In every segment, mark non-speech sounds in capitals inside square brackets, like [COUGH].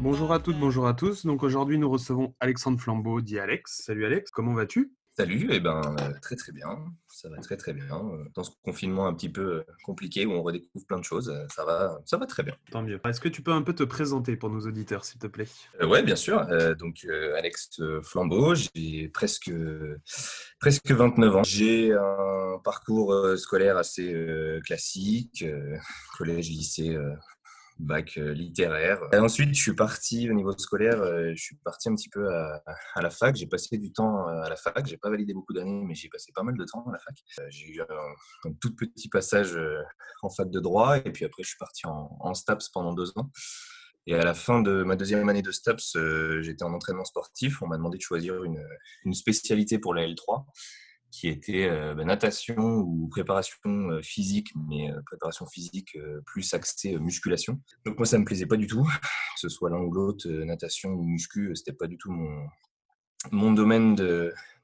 Bonjour à toutes, bonjour à tous. Donc aujourd'hui, nous recevons Alexandre Flambeau, dit Alex. Salut Alex, comment vas-tu? Salut, eh ben, euh, très très bien, ça va très très bien. Euh, dans ce confinement un petit peu euh, compliqué où on redécouvre plein de choses, ça va, ça va très bien. Tant mieux. Est-ce que tu peux un peu te présenter pour nos auditeurs, s'il te plaît? Oui, bien sûr. donc, Alex Flambeau, j'ai presque, presque 29 ans. J'ai un parcours scolaire assez classique, collège, lycée, bac euh, littéraire. Et ensuite, je suis parti au niveau scolaire, euh, je suis parti un petit peu à, la fac. J'ai passé du temps euh, à la fac. J'ai pas validé beaucoup d'années, mais j'ai passé pas mal de temps à la fac. J'ai eu un, tout petit passage en fac de droit, et puis après, je suis parti en, STAPS pendant deux ans. Et à la fin de ma deuxième année de STAPS, j'étais en entraînement sportif. On m'a demandé de choisir une, une spécialité pour la L3 qui était bah, natation ou préparation physique, mais préparation physique plus axée musculation. Donc moi, ça me plaisait pas du tout, [LAUGHS] que ce soit l'un ou l'autre, natation ou muscu, c'était pas du tout mon domaine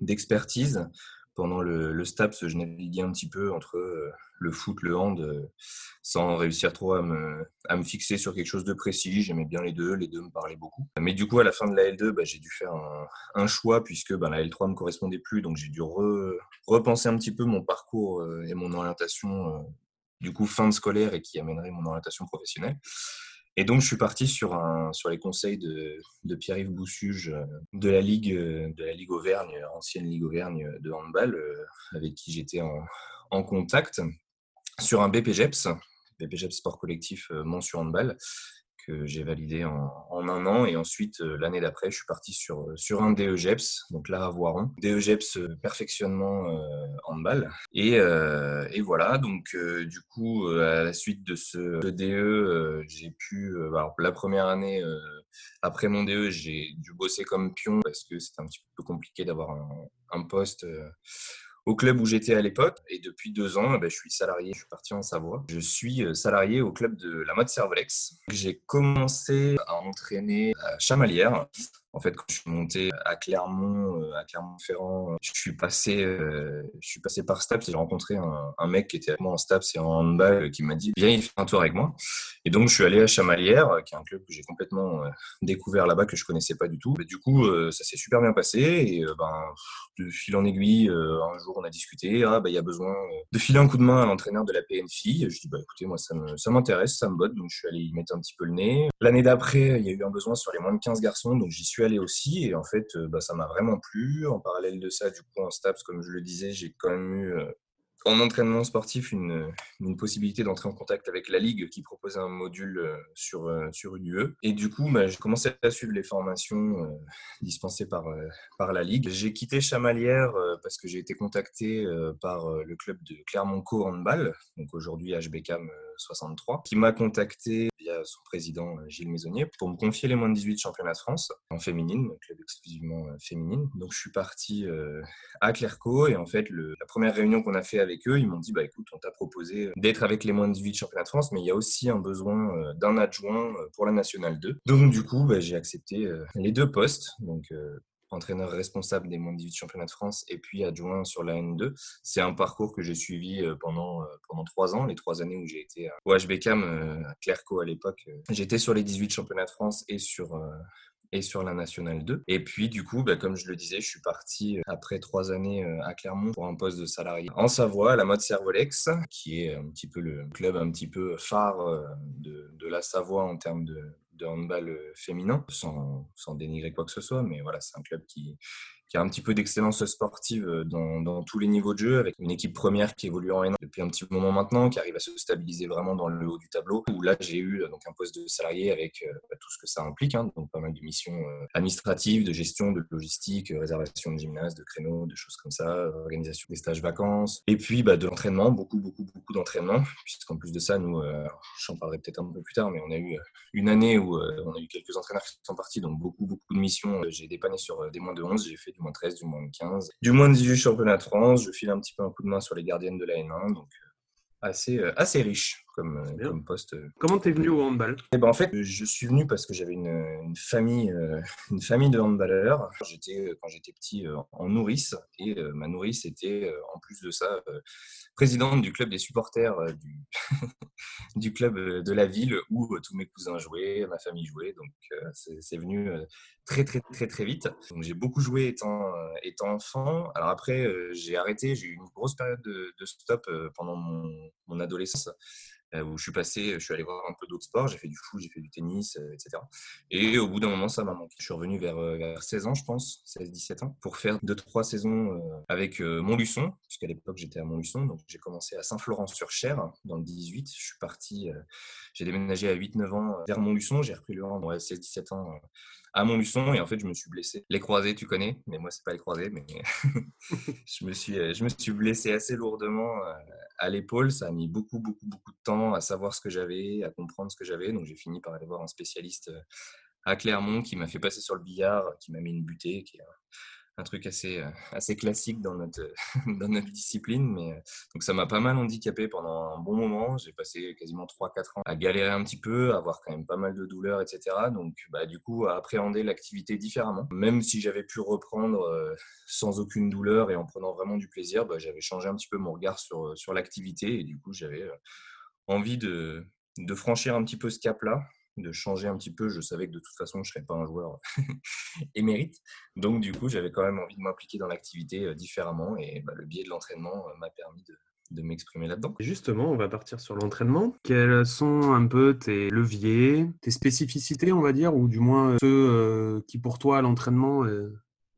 d'expertise pendant le, le, STAPS, je naviguais un petit peu entre euh, le foot, le hand, euh, sans réussir trop à me, fixer sur quelque chose de précis. J'aimais bien les deux, les deux me parlaient beaucoup. Mais du coup, à la fin de la L2, bah, j'ai dû faire un, choix puisque bah, la L3 me correspondait plus. Donc j'ai dû repenser un petit peu mon parcours euh, et mon orientation, du coup, fin de scolaire et qui amènerait mon orientation professionnelle. Et donc, je suis parti sur, les conseils de, Pierre-Yves Boussuge euh, de la Ligue, euh, de la Ligue Auvergne, ancienne Ligue Auvergne de handball, euh, avec qui j'étais en, en, contact, sur un BPGEPS, BPGEPS Sport Collectif Mont sur Handball, que j'ai validé en, un an. Et ensuite, euh, l'année d'après, je suis parti sur, euh, sur un DEGEPS, donc là à Voiron. DEGEPS euh, perfectionnement en handball. Et, et, voilà, donc du coup, à la suite de ce DE, j'ai pu, alors, la première année, après mon DE, j'ai dû bosser comme pion parce que c'était un petit peu compliqué d'avoir un, un, poste au club où j'étais à l'époque. Et depuis deux ans, ben, je suis salarié, je suis parti en Savoie. Je suis euh, salarié au club de la mode Cervelex. J'ai commencé à entraîner à Chamalières en fait, quand je suis monté à Clermont, euh, à Clermont-Ferrand, je suis passé, euh, je suis passé par Staps et j'ai rencontré un, mec qui était avec moi en Staps et en handball qui m'a dit viens y faire un tour avec moi. Et donc je suis allé à Chamalières, qui est un club que j'ai complètement euh, [LAUGHS] découvert là-bas que je connaissais pas du tout. Du coup, ça s'est super bien passé et ben de fil en aiguille, un jour on a discuté, ah bah il y a besoin de filer un coup de main à l'entraîneur de la PNFI. Je dis bah écoutez moi ça ça m'intéresse, ça me botte, donc je suis allé y mettre un petit peu le nez. L'année d'après, il y a eu un besoin sur les moins de 15 garçons, donc j'y suis aussi. Et en fait, euh, bah, ça m'a vraiment plu. En parallèle de ça, du coup, en STAPS, comme je le disais, j'ai quand même eu euh, en entraînement sportif une, une possibilité d'entrer en contact avec la Ligue qui proposait un module euh, sur, sur UE. Et du coup, bah, j'ai commencé à suivre les formations dispensées par, par la Ligue. J'ai quitté Chamalières parce que j'ai été contacté par le club de Clermont-Co Handball, donc aujourd'hui HBCAM 63, qui m'a contacté via son président euh, Gilles Maisonnier pour me confier les moins de 18 championnats de France en féminine, club exclusivement euh, féminine. Donc je suis parti euh, à Clercaux et en fait la première réunion qu'on a fait avec eux, ils m'ont dit bah écoute, on t'a proposé d'être avec les moins de 18 championnats de France, mais il y a aussi un besoin d'un adjoint pour la nationale 2. Donc du coup, bah, j'ai accepté les deux postes. Donc entraîneur responsable des moins de 18 championnats de France et puis adjoint sur la N2. C'est un parcours que j'ai suivi euh, pendant, euh, pendant trois ans, les trois années où j'ai été au HBCAM euh, à Clerco à l'époque. J'étais sur les 18 championnats de France et sur, et sur la Nationale 2. Et puis, du coup, bah, comme je le disais, je suis parti après trois années à Clermont pour un poste de salarié en Savoie, à la mode Servolex, qui est un petit peu le club un petit peu phare de, de la Savoie en termes de, de handball euh, féminin, sans, sans, dénigrer quoi que ce soit, mais voilà, c'est un club qui, qui a un petit peu d'excellence sportive dans, dans, tous les niveaux de jeu, avec une équipe première qui évolue en N1 depuis un petit moment maintenant, qui arrive à se stabiliser vraiment dans le haut du tableau. Où là, j'ai eu donc un poste de salarié avec bah, tout ce que ça implique, hein, donc pas mal de missions administratives, de gestion, de logistique, réservation de gymnase, de créneaux, de choses comme ça, organisation des stages vacances, et puis bah, de l'entraînement, beaucoup, beaucoup, beaucoup d'entraînement, [LAUGHS] puisqu'en plus de ça, nous, j'en parlerai peut-être un peu plus tard, mais on a eu une année où on a eu quelques entraîneurs qui sont partis, donc beaucoup, beaucoup de missions. J'ai dépanné sur des moins de 11, j'ai fait du moins 13, du moins 15, du moins 18 championnats de France. Je file un petit peu un coup de main sur les gardiennes de la N1, donc euh, assez, euh, assez riche comme, euh, comme poste. Comment t'es venu au handball? Eh ben, En fait, je suis venu parce que j'avais une, une, famille, [LAUGHS] une famille de handballeurs. J'étais, quand j'étais petit en nourrice et ma nourrice était en plus de ça présidente du club des supporters du, [LAUGHS] du club de la ville où tous mes cousins jouaient, ma famille jouait. Donc c'est venu très très très très vite. Donc j'ai beaucoup joué étant, étant enfant. Alors après, j'ai arrêté, j'ai eu une grosse période de, de stop pendant mon, mon adolescence. Euh, où je suis passé, je suis allé voir un peu d'autres sports, j'ai fait du foot, j'ai fait du tennis, euh, etc. Et au bout d'un moment, ça m'a manqué. Je suis revenu vers, euh, vers 16 ans, je pense, 16-17 ans, pour faire 2-3 saisons avec Montluçon, puisqu'à l'époque j'étais à Montluçon, donc j'ai commencé à Saint-Florent-sur-Cher, dans le 18. Je suis parti, j'ai déménagé à 8-9 ans vers Montluçon, j'ai repris le rang à 16-17 ans à Montluçon et en fait je me suis blessé. Les croisés, tu connais, mais moi c'est pas les croisés, mais [LAUGHS] je me suis je me suis blessé assez lourdement à l'épaule. Ça a mis beaucoup, beaucoup, beaucoup de temps à savoir ce que j'avais, à comprendre ce que j'avais. Donc j'ai fini par aller voir un spécialiste euh, à Clermont qui m'a fait passer sur le billard, qui m'a mis une butée, qui un truc assez, euh, assez classique dans notre, [LAUGHS] dans notre discipline. Mais, euh, donc ça m'a pas mal handicapé pendant un bon moment. J'ai passé quasiment 3-4 ans à galérer un petit peu, à avoir quand même pas mal de douleurs, etc. Donc bah, du coup, à appréhender l'activité différemment. Même si j'avais pu reprendre euh, sans aucune douleur et en prenant vraiment du plaisir, bah, j'avais changé un petit peu mon regard sur, sur l'activité. Et du coup, j'avais envie de, de franchir un petit peu ce cap-là de changer un petit peu. Je savais que de toute façon, je ne serais pas un joueur [LAUGHS] émérite. Donc, du coup, j'avais quand même envie de m'impliquer dans l'activité euh, différemment. Et bah, le biais de l'entraînement euh, m'a permis de, m'exprimer là-dedans. Justement, on va partir sur l'entraînement. Quels sont un peu tes leviers, tes spécificités, on va dire, ou du moins ceux euh, qui pour toi, l'entraînement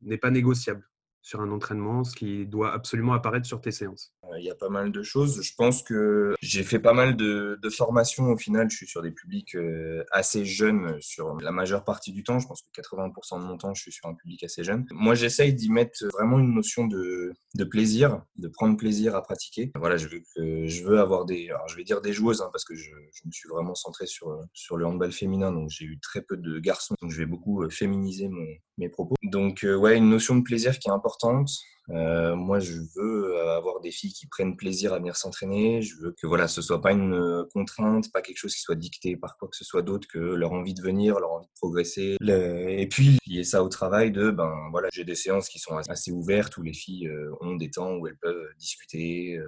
n'est pas négociable sur un entraînement, ce qui doit absolument apparaître sur tes séances? Il y a pas mal de choses. Je pense que j'ai fait pas mal de, formations. Au final, je suis sur des publics euh, assez jeunes sur la majeure partie du temps. Je pense que 80% de mon temps, je suis sur un public assez jeune. Moi, j'essaye d'y mettre vraiment une notion de, plaisir, de prendre plaisir à pratiquer. Voilà, je veux, avoir des, je vais dire des joueuses, hein, parce que je, me suis vraiment centré sur, sur le handball féminin. Donc, j'ai eu très peu de garçons. Donc, je vais beaucoup euh, féminiser mes propos. Donc, euh, ouais, une notion de plaisir qui est importante. Euh, moi, je veux avoir des filles qui prennent plaisir à venir s'entraîner. Je veux que voilà, ce soit pas une euh, contrainte, pas quelque chose qui soit dicté par quoi que ce soit d'autre que leur envie de venir, leur envie de progresser. Et puis lier ça au travail de ben voilà, j'ai des séances qui sont assez ouvertes où les filles euh, ont des temps où elles peuvent discuter.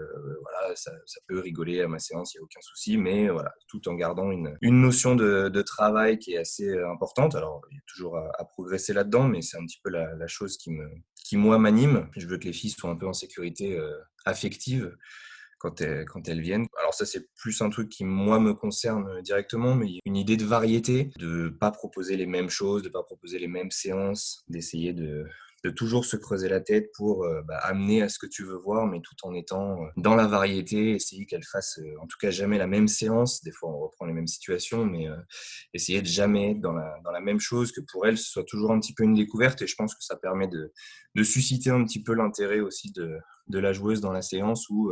voilà, ça, ça, peut rigoler à ma séance, il y a aucun souci, mais voilà, tout en gardant une, une notion de, de, travail qui est assez importante. Alors il y a toujours à, à progresser là-dedans, mais c'est un petit peu la, la chose qui me qui moi m'anime. Je veux que les filles soient un peu en sécurité euh, affective quand elles, viennent. Alors ça, c'est plus un truc qui, moi, me concerne directement, mais une idée de variété, de pas proposer les mêmes choses, de pas proposer les mêmes séances, d'essayer de, de toujours se creuser la tête pour euh, bah, amener à ce que tu veux voir, mais tout en étant euh, dans la variété, essayer qu'elle fasse euh, en tout cas jamais la même séance. Des fois, on reprend les mêmes situations, mais essayer de jamais être dans la, dans la même chose, que pour elle, ce soit toujours un petit peu une découverte. Et je pense que ça permet de, de susciter un petit peu l'intérêt aussi de, de la joueuse dans la séance où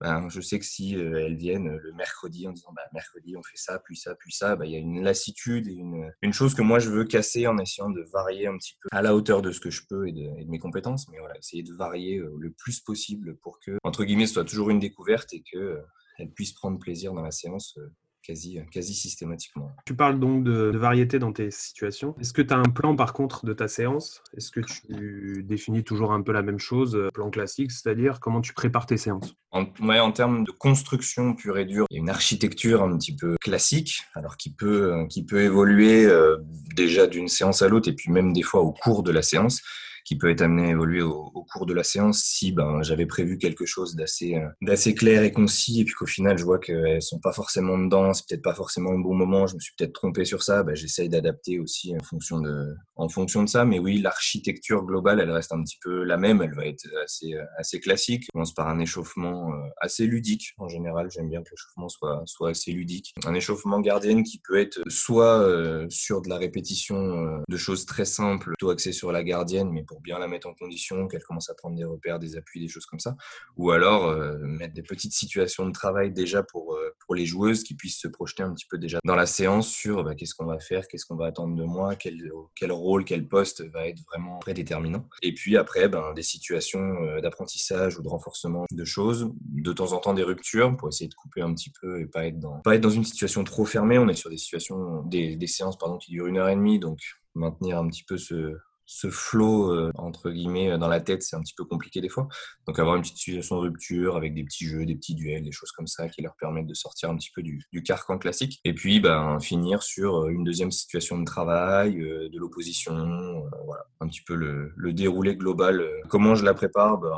ben, je sais que si euh, elles viennent le mercredi en disant bah, mercredi on fait ça, puis ça, puis ça, bah, il y a une lassitude et une, une, chose que moi je veux casser en essayant de varier un petit peu à la hauteur de ce que je peux et de, et de mes compétences. Mais voilà, essayer de varier le plus possible pour que, entre guillemets, ce soit toujours une découverte et qu'elle euh, puisse prendre plaisir dans la séance quasi, quasi systématiquement. Tu parles donc de, variété dans tes situations. Est-ce que tu as un plan par contre de ta séance? Est-ce que tu définis toujours un peu la même chose, euh, plan classique, c'est-à-dire comment tu prépares tes séances? En, ouais, en termes de construction pure et dure, il y a une architecture un petit peu classique, alors qui peut, euh, qui peut évoluer euh, déjà d'une séance à l'autre et puis même des fois au cours de la séance qui peut être amené à évoluer au, cours de la séance si ben, j'avais prévu quelque chose d'assez d'assez clair et concis et puis qu'au final je vois qu'elles sont pas forcément dedans, c'est peut-être pas forcément le bon moment, je me suis peut-être trompé sur ça, ben, j'essaye d'adapter aussi en fonction de en fonction de ça. Mais oui, l'architecture globale, elle reste un petit peu la même, elle va être assez assez classique. On commence par un échauffement assez ludique en général. J'aime bien que l'échauffement soit soit assez ludique. Un échauffement gardienne qui peut être soit euh, sur de la répétition euh, de choses très simples, plutôt axées sur la gardienne, mais pour bien la mettre en condition, qu'elle commence à prendre des repères, des appuis, des choses comme ça. Ou alors euh, mettre des petites situations de travail déjà pour, pour les joueuses qui puissent se projeter un petit peu déjà dans la séance sur bah, qu'est-ce qu'on va faire, qu'est-ce qu'on va attendre de moi, quel, quel rôle, quel poste va être vraiment prédéterminant. Et puis après, ben, des situations d'apprentissage ou de renforcement de choses, de temps en temps des ruptures pour essayer de couper un petit peu et pas être dans, pas être dans une situation trop fermée. On est sur des situations, des, des séances pardon, qui durent une heure et demie, donc maintenir un petit peu ce, ce flow euh, entre guillemets euh, dans la tête, c'est un petit peu compliqué des fois. Donc avoir une petite situation de rupture avec des petits jeux, des petits duels, des choses comme ça qui leur permettent de sortir un petit peu du, du carcan classique. Et puis ben, finir sur euh, une deuxième situation de travail, de l'opposition, voilà, un petit peu le, le, déroulé global. Comment je la prépare? Ben,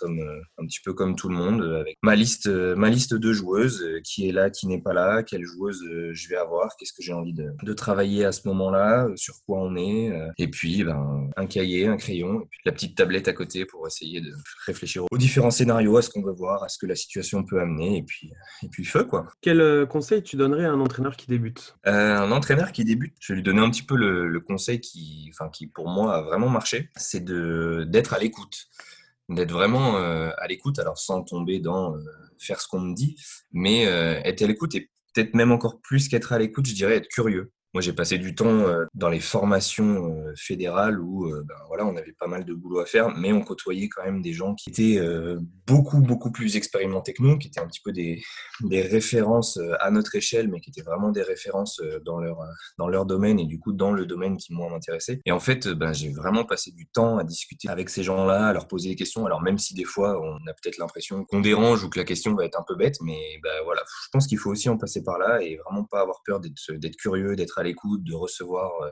comme un petit peu comme tout le monde, avec ma liste, ma liste de joueuses, qui est là, qui n'est pas là, quelle joueuse je vais avoir, qu'est-ce que j'ai envie de, de, travailler à ce moment-là, sur quoi on est, et puis ben, un, cahier, un crayon, et puis la petite tablette à côté pour essayer de réfléchir aux différents scénarios, à ce qu'on veut voir, à ce que la situation peut amener, et puis, et puis feu, quoi. Quel euh, conseil tu donnerais à un entraîneur qui débute? Euh, Un entraîneur qui débute, je vais lui donner un petit peu le, conseil qui, enfin, qui, pour moi, a vraiment marché, c'est d'être à l'écoute d'être vraiment euh, à l'écoute, alors sans tomber dans faire ce qu'on me dit, mais être à l'écoute et peut-être même encore plus qu'être à l'écoute, je dirais être curieux. Moi, j'ai passé du temps euh, dans les formations euh, fédérales où euh, ben, voilà, on avait pas mal de boulot à faire, mais on côtoyait quand même des gens qui étaient beaucoup, beaucoup plus expérimentés que nous, qui étaient un petit peu des, [LAUGHS] références à notre échelle, mais qui étaient vraiment des références dans leur, dans leur domaine et du coup dans le domaine qui, moi, m'intéressait. Et en fait, ben, j'ai vraiment passé du temps à discuter avec ces gens-là, à leur poser des questions. Alors, même si des fois, on a peut-être l'impression qu'on dérange ou que la question va être un peu bête, mais ben, voilà, je pense qu'il faut aussi en passer par là et vraiment pas avoir peur d'être curieux, d'être l'écoute, de recevoir, euh,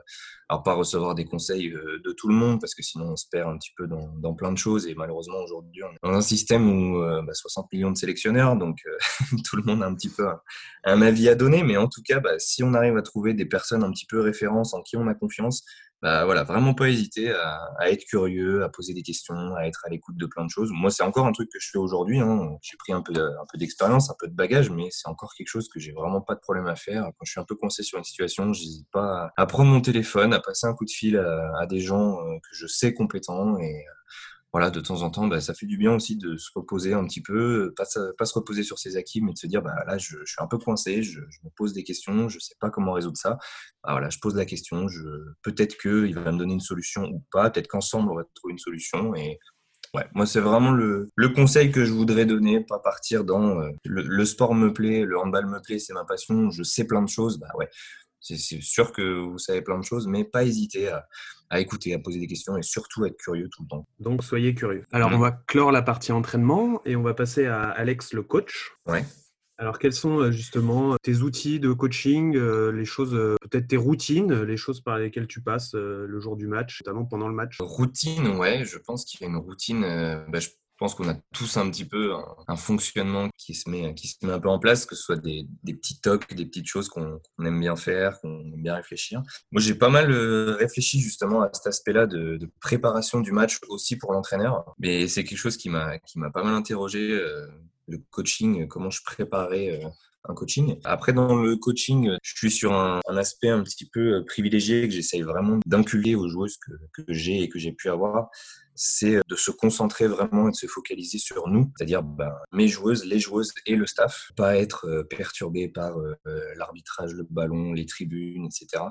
alors pas recevoir des conseils euh, de tout le monde, parce que sinon on se perd un petit peu dans, plein de choses. Et malheureusement, aujourd'hui, on est dans un système où 60 euh, bah, millions de sélectionneurs, donc [LAUGHS] tout le monde a un petit peu un, avis à donner. Mais en tout cas, bah, si on arrive à trouver des personnes un petit peu références en qui on a confiance, bah, voilà, vraiment pas hésiter à, être curieux, à poser des questions, à être à l'écoute de plein de choses. Moi, c'est encore un truc que je fais aujourd'hui. Hein. J'ai pris un peu, d'expérience, un peu de bagage, mais c'est encore quelque chose que j'ai vraiment pas de problème à faire. Quand je suis un peu coincé sur une situation, j'hésite pas à prendre mon téléphone, à passer un coup de fil à, à des gens euh, que je sais compétents et voilà, de temps en temps, bah, ça fait du bien aussi de se reposer un petit peu, pas, se reposer sur ses acquis, mais de se dire, bah, là, je, suis un peu coincé, je, me pose des questions, je ne sais pas comment résoudre ça. Bah, voilà, je pose la question, peut-être qu'il va me donner une solution ou pas, peut-être qu'ensemble, on va trouver une solution. Et ouais, moi, c'est vraiment le, conseil que je voudrais donner, pas partir dans euh, le, le, sport me plaît, le handball me plaît, c'est ma passion, je sais plein de choses. Bah ouais, c'est sûr que vous savez plein de choses, mais pas hésiter à, à, écouter, à poser des questions et surtout être curieux tout le temps. Donc soyez curieux. Alors mmh. on va clore la partie entraînement et on va passer à Alex le coach. Ouais. Alors quels sont euh, justement tes outils de coaching, euh, les choses, euh, peut-être tes routines, les choses par lesquelles tu passes le jour du match, notamment pendant le match? Routine, ouais, je pense qu'il y a une routine. Bah, je pense qu'on a tous un petit peu un, fonctionnement qui se, met, qui se met un peu en place, que ce soit des, des petits tocs, des petites choses qu'on aime bien faire, qu'on aime bien réfléchir. Moi, j'ai pas mal euh, réfléchi justement à cet aspect-là de, de, préparation du match aussi pour l'entraîneur. Mais c'est quelque chose qui m'a pas mal interrogé, euh, le coaching, comment je préparais euh, un coaching. Après, dans le coaching, je suis sur un, aspect un petit peu privilégié que j'essaye vraiment d'inculquer aux joueuses que, j'ai et que j'ai pu avoir c'est de se concentrer vraiment et de se focaliser sur nous, c'est-à-dire ben, mes joueuses, les joueuses et le staff, pas être euh, perturbé par euh, l'arbitrage, le ballon, les tribunes, etc.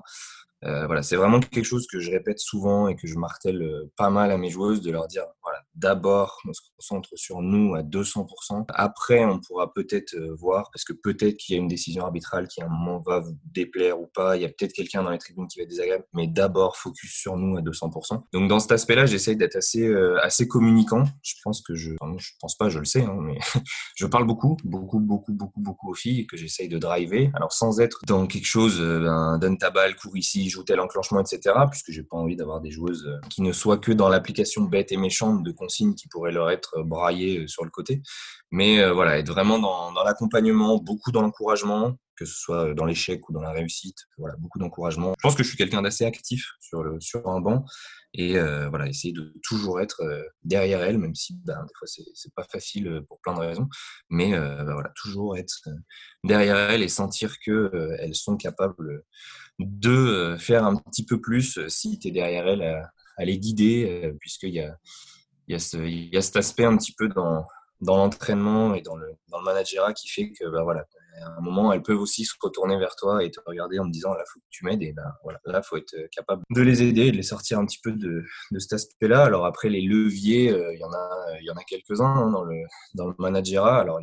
Euh, voilà, c'est vraiment quelque chose que je répète souvent et que je martèle pas mal à mes joueuses, de leur dire voilà, d'abord, on se concentre sur nous à 200%. Après, on pourra peut-être euh, voir, parce que peut-être qu'il y a une décision arbitrale qui à un moment va vous déplaire ou pas. Il y a peut-être quelqu'un dans les tribunes qui va être désagréable, mais d'abord, focus sur nous à 200%. Donc, dans cet aspect-là, j'essaye d'être assez, euh, assez communicant. Je pense que je, enfin, je pense pas, je le sais, hein, mais [LAUGHS] je parle beaucoup, beaucoup, beaucoup, beaucoup, beaucoup aux filles que j'essaye de driver. Alors, sans être dans quelque chose, euh, ben, donne ta balle, cours ici, joue tel enclenchement, etc., puisque j'ai pas envie d'avoir des joueuses euh, qui ne soient que dans l'application bête et méchante de consignes qui pourraient leur être braillées sur le côté. Mais voilà, être vraiment dans, l'accompagnement, beaucoup dans l'encouragement, que ce soit dans l'échec ou dans la réussite. Voilà, beaucoup d'encouragement. Je pense que je suis quelqu'un d'assez actif sur, sur un banc et euh, voilà, essayer de toujours être euh, derrière elle, même si ben, des fois c'est pas facile euh, pour plein de raisons, mais ben, voilà, toujours être derrière elle et sentir que elles sont capables de faire un petit peu plus si tu es derrière elle à, les guider, puisqu'il y a, il y, a cet aspect un petit peu dans, l'entraînement et dans le, dans qui fait que à un moment, elles peuvent aussi se retourner vers toi et te regarder en me disant là, faut que tu m'aides. Et ben, voilà, là, faut être capable de les aider et de les sortir un petit peu de, cet aspect-là. Alors après, les leviers, euh, il y en a, y en a quelques-uns hein, dans le dans. Alors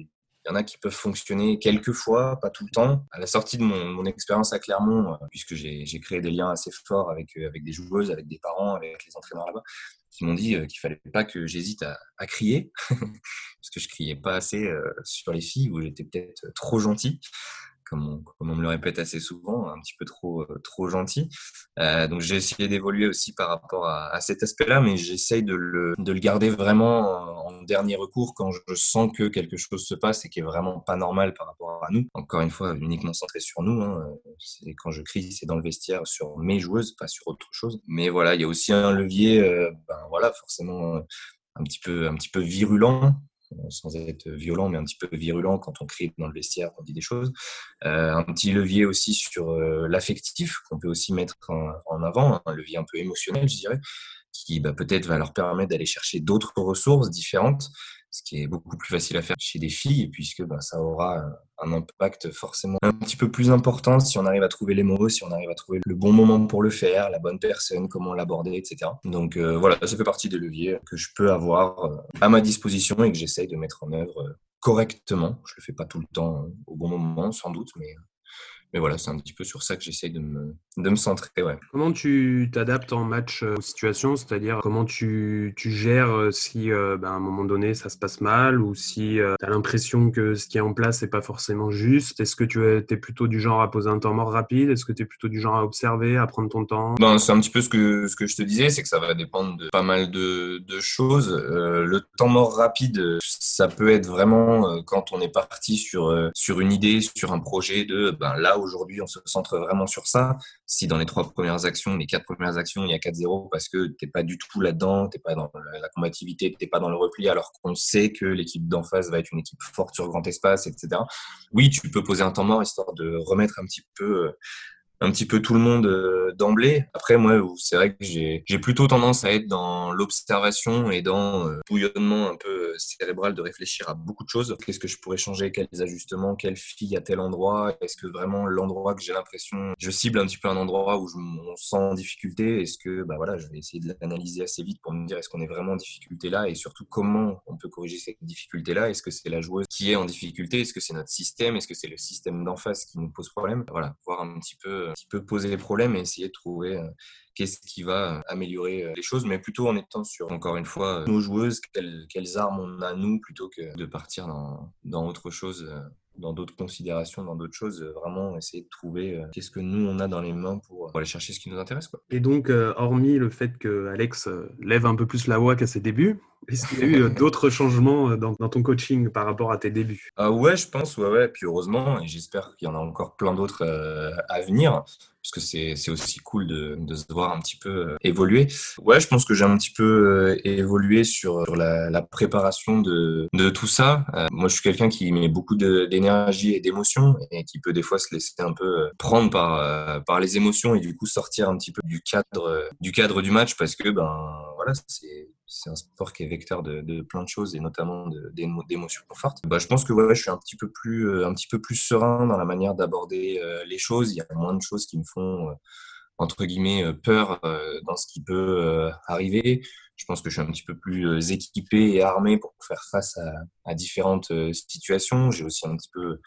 il y en a qui peuvent fonctionner quelques fois, pas tout le temps. À la sortie de mon, expérience à Clermont, euh, puisque j'ai créé des liens assez forts avec, euh, avec des joueuses, avec des parents, avec les entraîneurs là-bas, qui m'ont dit qu'il fallait pas que j'hésite à, à, crier, [LAUGHS] parce que je criais pas assez sur les filles, où j'étais peut-être trop gentil comme on, me le répète assez souvent, un petit peu trop, euh, trop gentil. Euh, donc j'ai essayé d'évoluer aussi par rapport à, cet aspect-là, mais j'essaye de le, de le garder vraiment en, dernier recours quand je sens que quelque chose se passe et qui est vraiment pas normal par rapport à nous. Encore une fois, uniquement centré sur nous. Hein. Quand je crie, c'est dans le vestiaire sur mes joueuses, pas sur autre chose. Mais voilà, il y a aussi un levier, euh, ben voilà, forcément un petit peu, un petit peu virulent euh, sans être violent, mais un petit peu virulent quand on crie dans le vestiaire, on dit des choses. Euh, un petit levier aussi sur euh, l'affectif qu'on peut aussi mettre en, avant, un levier un peu émotionnel, je dirais, qui bah, peut-être va leur permettre d'aller chercher d'autres ressources différentes ce qui est beaucoup plus facile à faire chez des filles, puisque ben, ça aura un impact forcément un petit peu plus important si on arrive à trouver les mots, si on arrive à trouver le bon moment pour le faire, la bonne personne, comment l'aborder, etc. Donc euh, voilà, ça fait partie des leviers que je peux avoir euh, à ma disposition et que j'essaye de mettre en œuvre euh, correctement. Je le fais pas tout le temps au bon moment, sans doute, mais mais voilà, c'est un petit peu sur ça que j'essaye de me, de me centrer. Ouais. Comment tu t'adaptes en match euh, aux situations? C'est-à-dire, comment tu, tu gères euh, si euh, ben, à un moment donné ça se passe mal ou si tu as l'impression que ce qui est en place n'est pas forcément juste? Est-ce que tu es, plutôt du genre à poser un temps mort rapide? Est-ce que tu es plutôt du genre à observer, à prendre ton temps? Ben, C'est un petit peu ce que, ce que je te disais, c'est que ça va dépendre de pas mal de, de choses. le temps mort rapide, ça peut être vraiment quand on est parti sur, sur une idée, sur un projet de ben, là aujourd'hui, on se centre vraiment sur ça. Si dans les trois premières actions, les quatre premières actions, il y a 4-0 parce que tu n'es pas du tout là-dedans, tu n'es pas dans la combativité, tu n'es pas dans le repli, alors qu'on sait que l'équipe d'en face va être une équipe forte sur grand espace, etc. Oui, tu peux poser un temps mort histoire de remettre un petit peu euh, un petit peu tout le monde euh, d'emblée. Après, moi, c'est vrai que j'ai plutôt tendance à être dans l'observation et dans le euh, bouillonnement un peu euh, cérébral de réfléchir à beaucoup de choses. Qu'est-ce que je pourrais changer? Quels ajustements? Quelle fille à tel endroit? Est-ce que vraiment l'endroit que j'ai l'impression, je cible un petit peu un endroit où je me sens en difficulté? Est-ce que, bah voilà, je vais essayer de l'analyser assez vite pour me dire est-ce qu'on est vraiment en difficulté là? Et surtout comment on peut corriger cette difficulté là? Est-ce que c'est la joueuse qui est en difficulté? Est-ce que c'est notre système? Est-ce que c'est le système d'en face qui nous pose problème? Voilà, voir un petit peu qui peut poser des problèmes et essayer de trouver euh, qu'est-ce qui va euh, améliorer euh, les choses, mais plutôt en étant sur, encore une fois, nos joueuses, quelles, armes on a nous, plutôt que de partir dans, dans autre chose dans d'autres considérations, dans d'autres choses, vraiment essayer de trouver qu'est-ce que nous on a dans les mains pour, aller chercher ce qui nous intéresse. Et donc, hormis le fait que Alex lève un peu plus la voix qu'à ses débuts, est-ce qu'il y a eu d'autres changements dans, ton coaching par rapport à tes débuts? Ah Ouais, je pense, ouais, ouais. Puis heureusement, et j'espère qu'il y en a encore plein d'autres à venir parce que c'est aussi cool de, de, se voir un petit peu euh, évoluer. Ouais, je pense que j'ai un petit peu euh, évolué sur, sur la, préparation de, de tout ça. Euh, moi, je suis quelqu'un qui met beaucoup d'énergie et d'émotion et qui peut des fois se laisser un peu prendre par, par les émotions et du coup sortir un petit peu du cadre du, cadre du match parce que ben voilà, c'est c'est un sport qui est vecteur de, plein de choses et notamment d'émotions fortes. Bah, je pense que ouais, je suis un petit peu plus, euh, un petit peu plus serein dans la manière d'aborder euh, les choses. Il y a moins de choses qui me font euh, entre guillemets peur dans ce qui peut arriver. Je pense que je suis un petit peu plus équipé et armé pour faire face à, à différentes situations. J'ai aussi un petit peu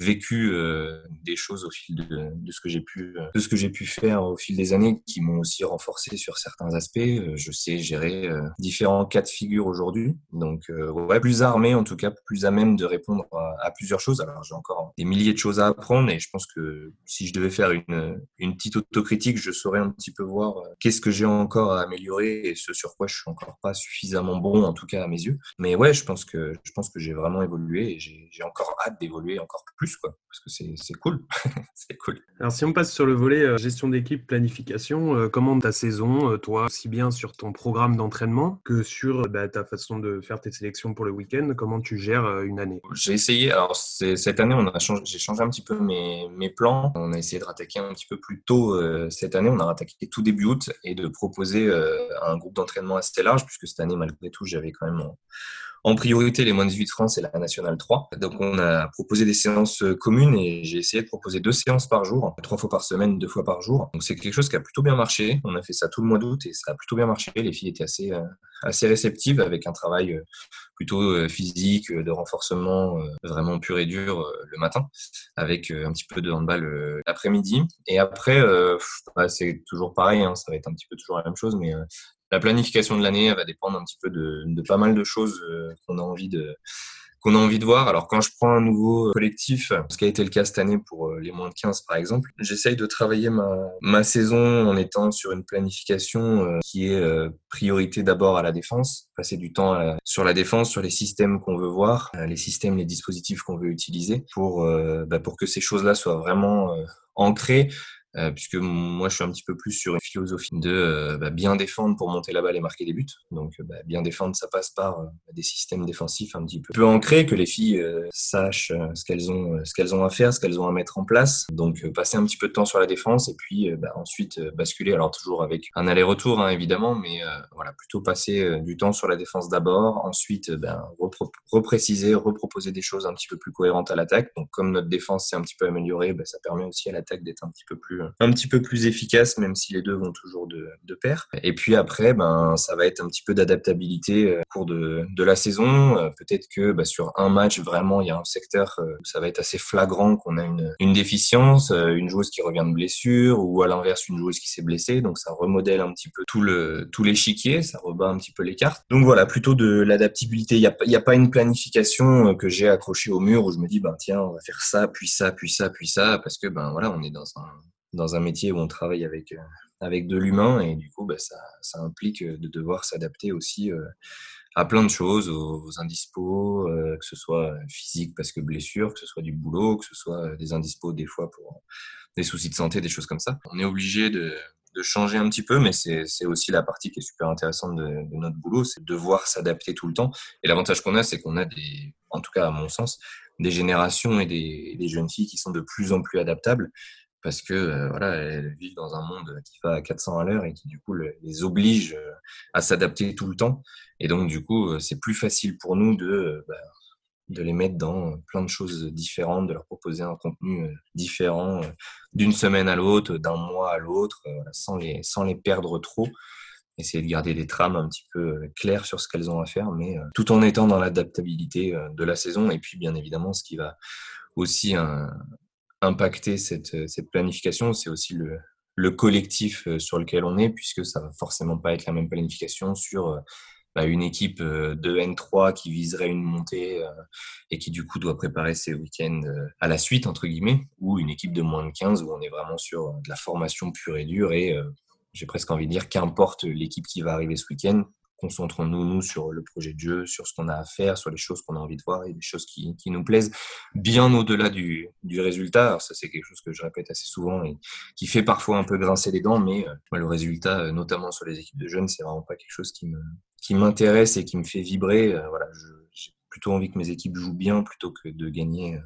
vécu euh, des choses au fil de, de ce que j'ai pu euh, de ce que j'ai pu faire au fil des années qui m'ont aussi renforcé sur certains aspects. Euh, je sais gérer différents cas de figure aujourd'hui, donc ouais, plus armé en tout cas, plus à même de répondre à, plusieurs choses. Alors j'ai encore des milliers de choses à apprendre et je pense que si je devais faire une, une petite autocritique, je saurais un petit peu voir qu'est-ce que j'ai encore à améliorer et ce sur quoi je suis encore pas suffisamment bon en tout cas à mes yeux. Mais ouais, je pense que je pense que j'ai vraiment évolué et j'ai encore hâte d'évoluer encore plus plus, quoi, parce que c'est cool. [LAUGHS] c'est cool. Alors, si on passe sur le volet euh, gestion d'équipe, planification, euh, comment ta saison, euh, toi, aussi bien sur ton programme d'entraînement que sur bah, ta façon de faire tes sélections pour le week-end, comment tu gères une année? J'ai essayé, alors cette année, on a changé, j'ai changé un petit peu mes, mes, plans. On a essayé de rattaquer un petit peu plus tôt cette année. On a rattaqué tout début août et de proposer un groupe d'entraînement assez large, puisque cette année, malgré tout, j'avais quand même en priorité les moins de 18 France et la nationale 3. Donc on a proposé des séances euh, communes et j'ai essayé de proposer deux séances par jour, trois fois par semaine, deux fois par jour. Donc c'est quelque chose qui a plutôt bien marché. On a fait ça tout le mois d'août et ça a plutôt bien marché. Les filles étaient assez euh, réceptives avec un travail euh, plutôt physique, de renforcement vraiment pur et dur le matin, avec un petit peu de handball l'après-midi. Et après, bah, c'est toujours pareil, hein, ça va être un petit peu toujours la même chose, mais la planification de l'année va dépendre un petit peu de, de pas mal de choses euh, qu'on a envie de qu'on a envie de voir. Alors quand je prends un nouveau collectif, ce qui a été le cas cette année pour euh, les moins de 15 par exemple, j'essaye de travailler ma, ma saison en étant sur une planification euh, qui est priorité d'abord à la défense, passer du temps sur la défense, sur les systèmes qu'on veut voir, les systèmes, les dispositifs qu'on veut utiliser pour, bah, pour que ces choses-là soient vraiment ancrées euh, puisque moi je suis un petit peu plus sur une philosophie de euh, bah, bien défendre pour monter la balle et marquer des buts. Donc euh, bah, bien défendre, ça passe par des systèmes défensifs un petit peu, ancrés, que les filles sachent ce qu'elles ont, ce qu'elles ont à faire, ce qu'elles ont à mettre en place. Donc passer un petit peu de temps sur la défense et puis bah, ensuite basculer, alors toujours avec un aller-retour hein, évidemment, mais voilà plutôt passer du temps sur la défense d'abord, ensuite ben, repréciser, reproposer des choses un petit peu plus cohérentes à l'attaque. Donc comme notre défense s'est un petit peu améliorée, ça permet aussi à l'attaque d'être un petit peu plus un petit peu plus efficace, même si les deux vont toujours de, de pair. Et puis après, ben, ça va être un petit peu d'adaptabilité euh, au cours de, de la saison. Euh, peut-être que bah, sur un match, vraiment, il y a un secteur euh, où ça va être assez flagrant qu'on a une, une déficience, une joueuse qui revient de blessure, ou à l'inverse, une joueuse qui s'est blessée. Donc ça remodèle un petit peu tout le l'échiquier, ça rebat un petit peu les cartes. Donc voilà, plutôt de l'adaptabilité. Il n'y a, y a pas une planification que j'ai accrochée au mur où je me dis, ben tiens, on va faire ça, puis ça, puis ça, puis ça, parce que ben voilà, on est dans un dans un métier où on travaille avec, euh, avec de l'humain et du coup, bah, ça, ça, implique euh, de devoir s'adapter aussi euh, à plein de choses, aux, indispos, que ce soit physique parce que blessure, que ce soit du boulot, que ce soit des indispos des fois pour des soucis de santé, des choses comme ça. On est obligé de, de changer un petit peu, mais c'est aussi la partie qui est super intéressante de, de notre boulot, c'est de devoir s'adapter tout le temps. Et l'avantage qu'on a, c'est qu'on a des, en tout cas à mon sens, des générations et des, des, jeunes filles qui sont de plus en plus adaptables parce que euh, voilà, elles vivent dans un monde qui va à 400 à l'heure et qui du coup les oblige euh, à s'adapter tout le temps. Et donc du coup, euh, c'est plus facile pour nous de bah, de les mettre dans plein de choses différentes, de leur proposer un contenu différent d'une semaine à l'autre, d'un mois à l'autre, sans les sans les perdre trop. Essayer de garder des trames un petit peu claires sur ce qu'elles ont à faire, mais tout en étant dans l'adaptabilité de la saison. Et puis bien évidemment, ce qui va aussi un, impacter cette, euh, cette planification, c'est aussi le, le, collectif euh, sur lequel on est, puisque ça va forcément pas être la même planification sur euh, bah, une équipe de N3 qui viserait une montée et qui du coup doit préparer ses week-ends à la suite, entre guillemets, ou une équipe de moins de 15 où on est vraiment sur de la formation pure et dure et j'ai presque envie de dire qu'importe l'équipe qui va arriver ce week-end, concentrons-nous nous sur le projet de jeu, sur ce qu'on a à faire, sur les choses qu'on a envie de voir et des choses qui, nous plaisent bien au-delà du, résultat. Alors ça c'est quelque chose que je répète assez souvent et qui fait parfois un peu grincer les dents, mais euh, le résultat, euh, notamment sur les équipes de jeunes, c'est vraiment pas quelque chose qui m'intéresse et qui me fait vibrer. Euh, voilà, j'ai plutôt envie que mes équipes jouent bien plutôt que de gagner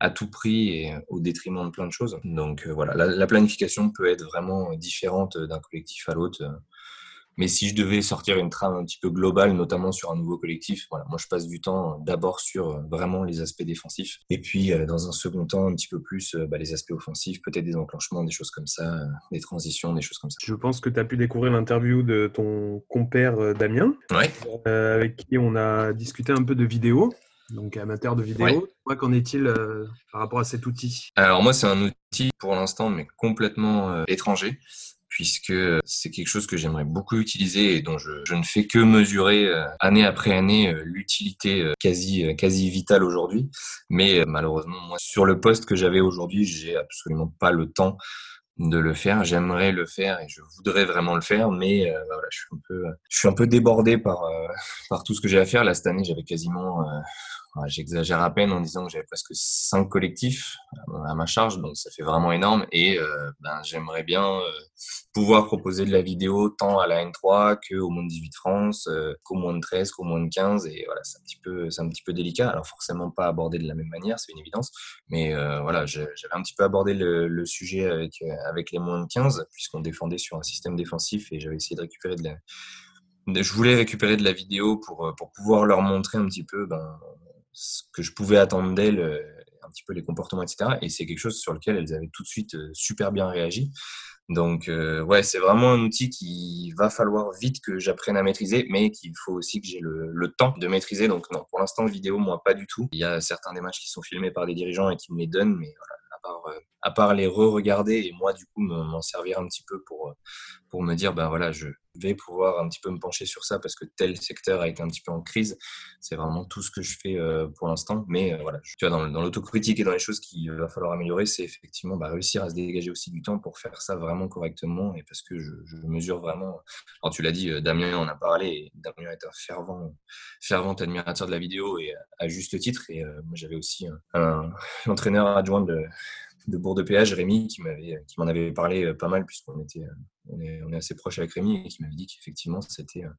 à tout prix et au détriment de plein de choses. Donc voilà, la planification peut être vraiment différente d'un collectif à l'autre Mais si je devais sortir une trame un petit peu globale, notamment sur un nouveau collectif, voilà, moi je passe du temps d'abord sur vraiment les aspects défensifs, et puis dans un second temps un petit peu plus bah, les aspects offensifs, peut-être des enclenchements, des choses comme ça, des transitions, des choses comme ça. Je pense que tu as pu découvrir l'interview de ton compère Damien, avec qui on a discuté un peu de vidéo. Donc amateur de vidéo. Qu'en est-il euh, par rapport à cet outil? Alors moi, c'est un outil pour l'instant, mais complètement euh, étranger, puisque c'est quelque chose que j'aimerais beaucoup utiliser et dont je, ne fais que mesurer euh, année après année l'utilité quasi, quasi vitale aujourd'hui. Mais malheureusement, moi, sur le poste que j'avais aujourd'hui, j'ai absolument pas le temps de le faire. J'aimerais le faire et je voudrais vraiment le faire, mais voilà, je suis un peu, je suis un peu débordé par [LAUGHS] par tout ce que j'ai à faire. Là cette année, j'avais quasiment J'exagère à peine en disant que j'avais presque cinq collectifs à ma charge, donc ça fait vraiment énorme. Et euh, ben, j'aimerais bien euh, pouvoir proposer de la vidéo tant à la N3 qu'au moins de 18 France, euh, qu'au moins de 13, qu'au moins de 15. Et voilà, c'est un petit peu, un petit peu délicat. Alors forcément pas abordé de la même manière, c'est une évidence. Mais voilà, j'avais un petit peu abordé le, sujet avec avec les moins de 15 puisqu'on défendait sur un système défensif et j'avais essayé de récupérer de la je voulais récupérer de la vidéo pour, pour pouvoir leur montrer un petit peu ben, ce que je pouvais attendre d'elles, euh, un petit peu les comportements, etc. Et c'est quelque chose sur lequel elles avaient tout de suite euh, super bien réagi. Donc, euh, ouais, c'est vraiment un outil qui va falloir vite que j'apprenne à maîtriser, mais qu'il faut aussi que j'ai le, le, temps de maîtriser. Donc, non, pour l'instant, vidéo, moi, pas du tout. Il y a certains des matchs qui sont filmés par des dirigeants et qui me les donnent, mais voilà, euh, à part, les re-regarder et moi, du coup, m'en servir un petit peu pour, pour me dire, ben voilà, je vais pouvoir un petit peu me pencher sur ça parce que tel secteur a été un petit peu en crise. C'est vraiment tout ce que je fais euh, pour l'instant. Mais voilà, tu vois, dans, l'autocritique et dans les choses qu'il va falloir améliorer, c'est effectivement bah, réussir à se dégager aussi du temps pour faire ça vraiment correctement et parce que je, mesure vraiment. Alors, tu l'as dit, Damien en a parlé. Damien est un fervent, fervent admirateur de la vidéo et à juste titre. Et moi, j'avais aussi un, un [LAUGHS] entraîneur adjoint de de Bourg de Péage, Rémi, qui m'avait, qui m'en avait parlé euh, pas mal puisqu'on était, euh, on est, est assez proche avec Rémi et qui m'avait dit qu'effectivement c'était, euh,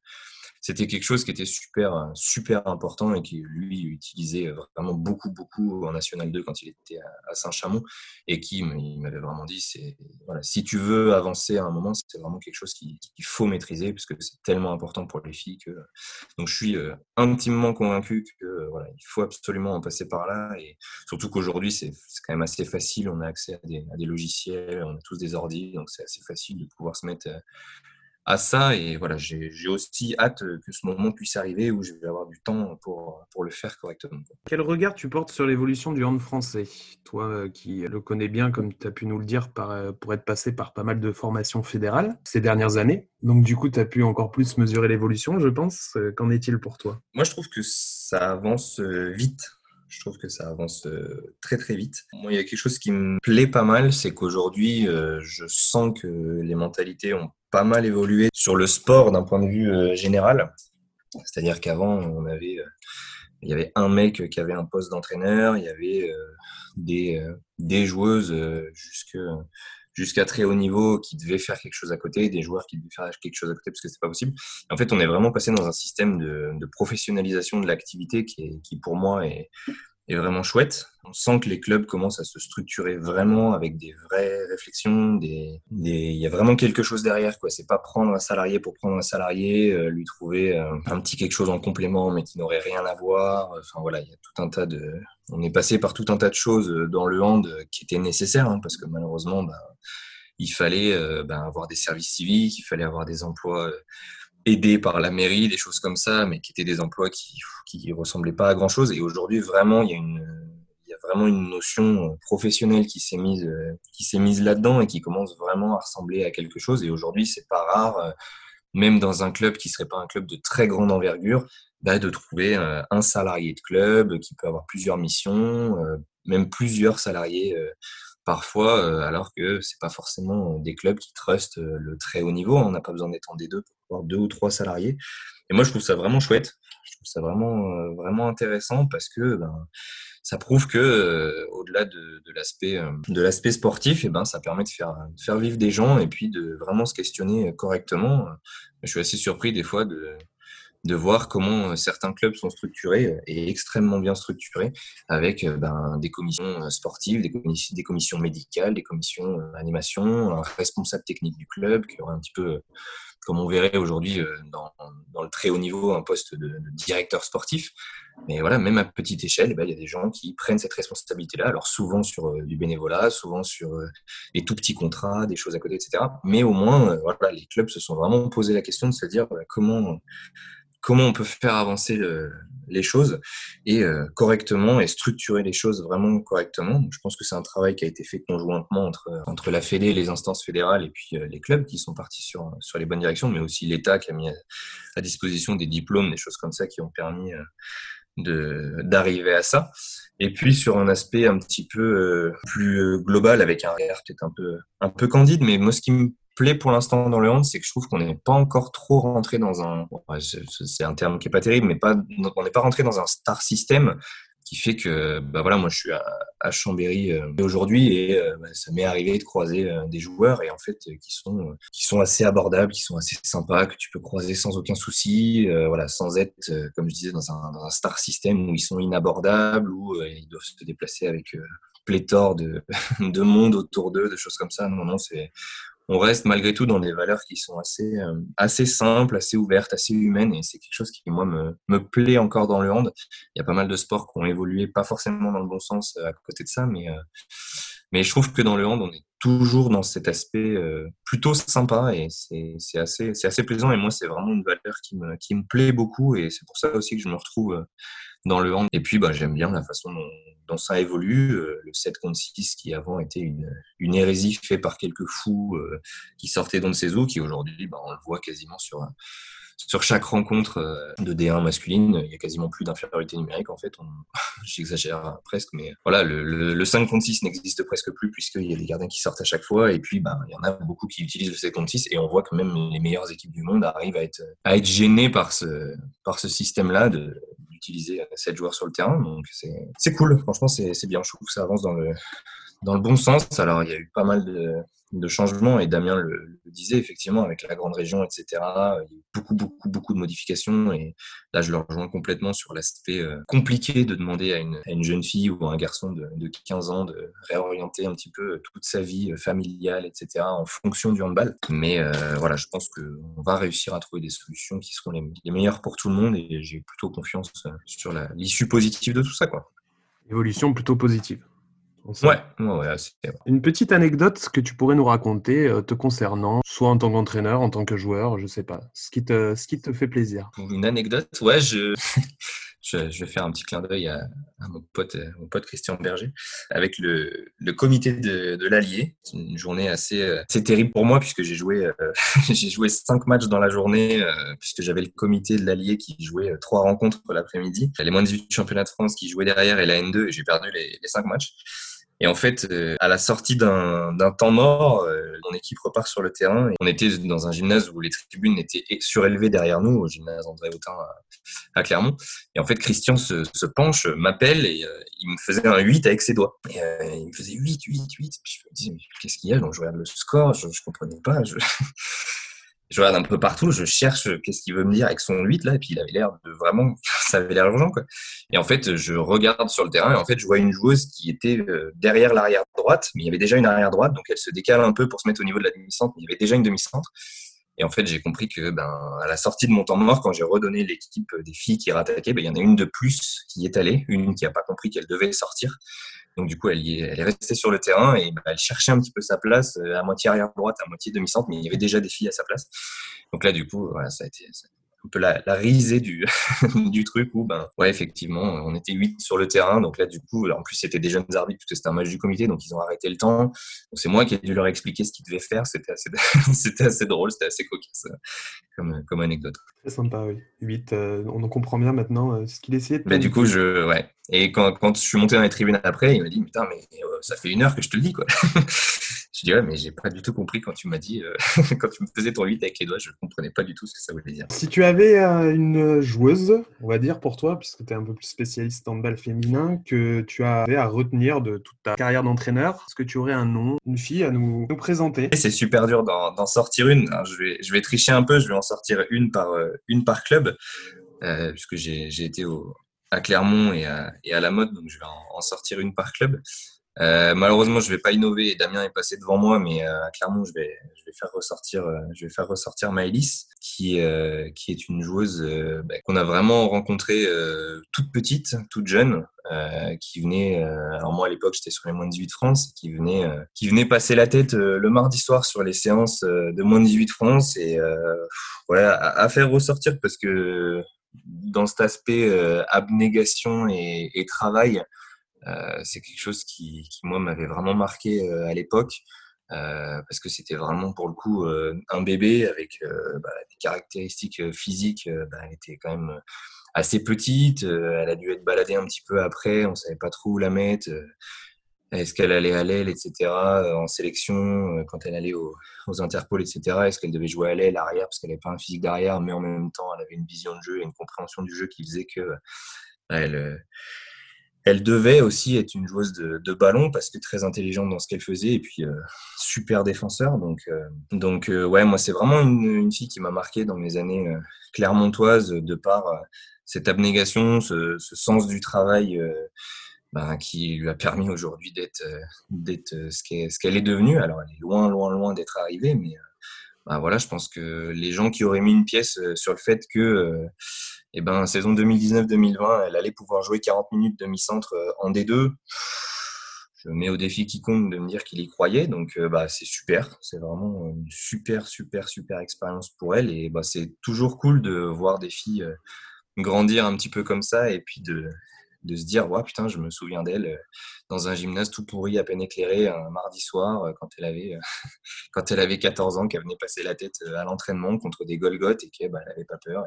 c'était quelque chose qui était super, super important et qui lui utilisait vraiment beaucoup, beaucoup en National 2 quand il était à Saint-Chamond et qui m'avait vraiment dit c'est voilà, si tu veux avancer à un moment, c'est vraiment quelque chose qu'il faut maîtriser parce que c'est tellement important pour les filles que donc je suis intimement convaincu que voilà, il faut absolument en passer par là et surtout qu'aujourd'hui c'est quand même assez facile, on a accès à des, à des logiciels, on a tous des ordi donc c'est assez facile de pouvoir se mettre à ça. Et voilà, j'ai aussi hâte que ce moment puisse arriver où je vais avoir du temps pour, pour le faire correctement. Quel regard tu portes sur l'évolution du hand français? Toi euh, qui le connais bien, comme tu as pu nous le dire, par, euh, pour être passé par pas mal de formations fédérales ces dernières années. Donc du coup, tu as pu encore plus mesurer l'évolution, je pense. Euh, qu'en est-il pour toi? Moi, je trouve que ça avance vite. Je trouve que ça avance très très vite. Moi, il y a quelque chose qui me plaît pas mal, c'est qu'aujourd'hui, je sens que les mentalités ont mal évolué sur le sport d'un point de vue euh, général. C'est-à-dire qu'avant, on avait, euh, il y avait un mec qui avait un poste d'entraîneur, il y avait euh, des, joueuses jusqu'à très haut niveau qui devaient faire quelque chose à côté, des joueurs qui devaient faire quelque chose à côté parce que c'est pas possible. En fait, on est vraiment passé dans un système de, professionnalisation de l'activité qui, pour moi, est, est vraiment chouette. On sent que les clubs commencent à se structurer vraiment avec des vraies réflexions. Il y a vraiment quelque chose derrière. quoi. C'est pas prendre un salarié pour prendre un salarié, euh, lui trouver euh, un petit quelque chose en complément, mais qui n'aurait rien à voir. Enfin voilà, il y a tout un tas de. On est passé par tout un tas de choses dans le hand qui étaient nécessaires, hein, parce que malheureusement, bah, il fallait bah, avoir des services civiques, il fallait avoir des emplois aidés par la mairie, des choses comme ça, mais qui étaient des emplois qui qui ressemblaient pas à grand chose. Et aujourd'hui, vraiment, il y a une vraiment une notion professionnelle qui s'est mise qui s'est mise là-dedans et qui commence vraiment à ressembler à quelque chose. Et aujourd'hui, c'est pas rare, même dans un club qui serait pas un club de très grande envergure, bah, de trouver un salarié de club qui peut avoir plusieurs missions, même plusieurs salariés parfois, alors que c'est pas forcément des clubs qui trustent le très haut niveau. On n'a pas besoin d'être en D2 pour avoir deux ou trois salariés. Et moi, je trouve ça vraiment chouette. Je trouve ça vraiment, vraiment intéressant parce que ben, ça prouve que au-delà de, de l'aspect de l'aspect sportif, et eh ben ça permet de faire de faire vivre des gens et puis de vraiment se questionner correctement. Je suis assez surpris des fois de de voir comment euh, certains clubs sont structurés euh, et extrêmement bien structurés avec euh, ben, des commissions sportives, des commissions, médicales, des commissions animation, un responsable technique du club qui aura un petit peu comme on verrait aujourd'hui dans, le très haut niveau, un poste de, directeur sportif. Mais voilà, même à petite échelle, eh ben, il y a des gens qui prennent cette responsabilité-là. Alors souvent sur du bénévolat, souvent sur des tout petits contrats, des choses à côté, etc. Mais au moins, voilà, les clubs se sont vraiment posé la question de se dire comment comment on peut faire avancer les choses et euh, correctement et structurer les choses vraiment correctement. je pense que c'est un travail qui a été fait conjointement entre, entre la Fédé, les instances fédérales et puis euh, les clubs qui sont partis sur, sur les bonnes directions, mais aussi l'État qui a mis à, disposition des diplômes, des choses comme ça qui ont permis euh, d'arriver à ça. Et puis sur un aspect un petit peu plus global avec un regard peut-être un peu un peu candide, mais moi ce qui me plaît pour l'instant dans le hand, c'est que je trouve qu'on n'est pas encore trop rentré dans un, c'est un terme qui est pas terrible, mais on n'est pas rentré dans un star system qui fait que, bah voilà, moi je suis à, Chambéry euh, aujourd'hui et euh, bah, ça m'est arrivé de croiser euh, des joueurs et en fait qui sont qui sont assez abordables, qui sont assez sympas, que tu peux croiser sans aucun souci, voilà, sans être comme je disais dans un, dans un, star system où ils sont inabordables où ils doivent se déplacer avec pléthore de, [LAUGHS] de monde autour d'eux, de choses comme ça. Non, non, c'est on reste malgré tout dans des valeurs qui sont assez, euh, assez simples, assez ouvertes, assez humaines. Et c'est quelque chose qui, moi, me, me, plaît encore dans le hand. Il y a pas mal de sports qui ont évolué, pas forcément dans le bon sens euh, à côté de ça, mais, euh, mais je trouve que dans le hand, on est toujours dans cet aspect plutôt sympa et c'est assez, assez plaisant. Et moi, c'est vraiment une valeur qui me, qui me plaît beaucoup. Et c'est pour ça aussi que je me retrouve dans le hand. Et puis, bah, j'aime bien la façon dont, ça évolue. Euh, le 7 contre 6, qui avant était une, une hérésie faite par quelques fous euh, qui sortaient de ses eaux, qui aujourd'hui, bah, on le voit quasiment sur, sur chaque rencontre euh, de D1 masculine, il y a quasiment plus d'infériorité numérique en fait. [LAUGHS] J'exagère presque, mais voilà, le, le, 5 contre 6 n'existe presque plus puisqu'il y a des gardiens qui sortent à chaque fois et puis bah, il y en a beaucoup qui utilisent le 7 contre 6 et on voit que même les meilleures équipes du monde arrivent à être, à être gênées par ce, par ce système-là d'utiliser 7 joueurs sur le terrain. Donc c'est cool, franchement c'est bien. Je trouve que ça avance dans le, dans le bon sens. Alors il y a eu pas mal de de changements et Damien le, disait effectivement avec la grande région, etc. Il y a beaucoup, beaucoup, beaucoup de modifications et là je le rejoins complètement sur l'aspect euh, compliqué de demander à une, jeune fille ou à un garçon de, 15 ans de réorienter un petit peu toute sa vie euh, familiale, etc. en fonction du handball. Mais euh, voilà, je pense qu'on va réussir à trouver des solutions qui seront les, les meilleures pour tout le monde et j'ai plutôt confiance sur l'issue positive de tout ça. Quoi. Évolution plutôt positive. Ouais, ouais, Une petite anecdote que tu pourrais nous raconter euh, te concernant, soit en tant qu'entraîneur, en tant que joueur, je sais pas, ce qui te, ce qui te fait plaisir. Une anecdote, ouais, [LAUGHS] je, je, vais faire un petit clin d'œil à, mon, pote, mon pote Christian Berger, avec le, le comité de, de l'Allier. C'est une journée assez, euh, assez terrible pour moi, puisque j'ai joué, euh, [LAUGHS] j'ai joué cinq matchs dans la journée, puisque j'avais le comité de l'Allier qui jouait trois rencontres l'après-midi, les moins 18 championnats de France qui jouaient derrière et la N2, et j'ai perdu les, les cinq matchs. Et en fait, euh, à la sortie d'un temps mort, euh, mon équipe repart sur le terrain. Et on était dans un gymnase où les tribunes étaient surélevées derrière nous, au gymnase André Autin à, Clermont. Et en fait, Christian se, se penche, m'appelle et euh, il me faisait un 8 avec ses doigts. Et il me faisait 8, 8, 8. Puis je me disais, mais qu'est-ce qu'il y a? Donc je regarde le score, je, je comprenais pas. Je... je regarde un peu partout, je cherche qu'est-ce qu'il veut me dire avec son 8 là, et puis il avait l'air de vraiment, [LAUGHS] ça avait l'air urgent quoi. Et en fait, je regarde sur le terrain et en fait, je vois une joueuse qui était euh, derrière l'arrière droite, mais il y avait déjà une arrière droite, donc elle se décale un peu pour se mettre au niveau de la demi-centre, mais il y avait déjà une demi-centre. Et en fait, j'ai compris que, ben, à la sortie de mon temps mort, quand j'ai redonné l'équipe des filles qui rattaquaient, ben, il y en a une de plus qui est allée, une qui n'a pas compris qu'elle devait sortir. Donc du coup, elle, est, elle est restée sur le terrain et bah, elle cherchait un petit peu sa place, euh, à moitié arrière droite, à moitié demi-centre, mais il y avait déjà des filles à sa place. Donc là, du coup, voilà, ça a été, un peu la, risée du, [LAUGHS] du truc où, ben, ouais, effectivement, on était huit sur le terrain. Donc là, du coup, en plus, c'était des jeunes arbitres parce que c'était un match du comité, donc ils ont arrêté le temps. Donc c'est moi qui ai dû leur expliquer ce qu'ils devaient faire. C'était assez, [LAUGHS] c'était assez drôle, c'était assez cocasse euh, comme, comme anecdote. Très sympa, oui. 8, euh, on en comprend bien maintenant euh, ce qu'il essayait de ben, Du coup, je, ouais. Et quand, quand je suis monté dans les tribunes après, il m'a dit, putain, mais ça fait une heure que je te le dis, quoi. Je dis, ouais, mais j'ai pas du tout compris quand tu m'as dit, euh, [LAUGHS] quand tu me faisais ton 8 avec les doigts, je ne comprenais pas du tout ce que ça voulait dire. Si tu avais euh, une joueuse, on va dire pour toi, puisque tu es un peu plus spécialiste en balle féminin, que tu avais à retenir de toute ta carrière d'entraîneur, est-ce que tu aurais un nom, une fille à nous, nous présenter? C'est super dur d'en sortir une. je, vais, je vais tricher un peu, je vais en sortir une par, euh, une par club, puisque j'ai été au, à Clermont et à, et à, la mode, donc je vais en, en sortir une par club. Euh, malheureusement, je vais pas innover. Damien est passé devant moi, mais euh, clairement, je vais, je vais faire ressortir, euh, je vais faire ressortir Maëlys, qui, euh, qui est une joueuse euh, bah, qu'on a vraiment rencontrée toute petite, toute jeune, qui venait. alors moi, à l'époque, j'étais sur les moins de 18 France, qui venait, qui venait passer la tête le mardi soir sur les séances de moins de 18 France et voilà, à, à, faire ressortir parce que dans cet aspect abnégation et, et travail. Euh, c'est quelque chose qui, moi, m'avait vraiment marqué euh, à l'époque. Euh, parce que c'était vraiment pour le coup un bébé avec bah, des caractéristiques physiques. Bah, elle était quand même assez petite. elle a dû être baladée un petit peu après. On savait pas trop où la mettre. Est-ce qu'elle allait à l'aile, etc. En sélection, quand elle allait aux, aux etc. Est-ce qu'elle devait jouer à l'aile, arrière, parce qu'elle n'avait pas un physique d'arrière, mais en même temps, elle avait une vision de jeu et une compréhension du jeu qui faisait que elle, elle devait aussi être une joueuse de, de, ballon parce que très intelligente dans ce qu'elle faisait et puis euh, super défenseur. Donc, euh, donc euh, ouais, moi c'est vraiment une, une, fille qui m'a marqué dans mes années euh, clermontoises de par euh, cette abnégation, ce, ce, sens du travail ben, qui lui a permis aujourd'hui d'être ce qu'elle qu'elle est devenue. Alors elle est loin, loin, loin d'être arrivée, mais ben, voilà, je pense que les gens qui auraient mis une pièce sur le fait que eh ben saison 2019-2020, elle allait pouvoir jouer 40 minutes demi-centre euh, en D2. Je mets au défi quiconque de me dire qu'il y croyait, donc euh, bah, c'est super, c'est vraiment une super, super, super expérience pour elle, et bah, c'est toujours cool de voir des filles euh, grandir un petit peu comme ça, et puis de, se dire, ouais, putain, je me souviens d'elle dans un gymnase tout pourri, à peine éclairé, un mardi soir, quand elle avait, [LAUGHS] quand elle avait 14 ans, qu'elle venait passer la tête à l'entraînement contre des Golgotes et qu'elle bah, n'avait pas peur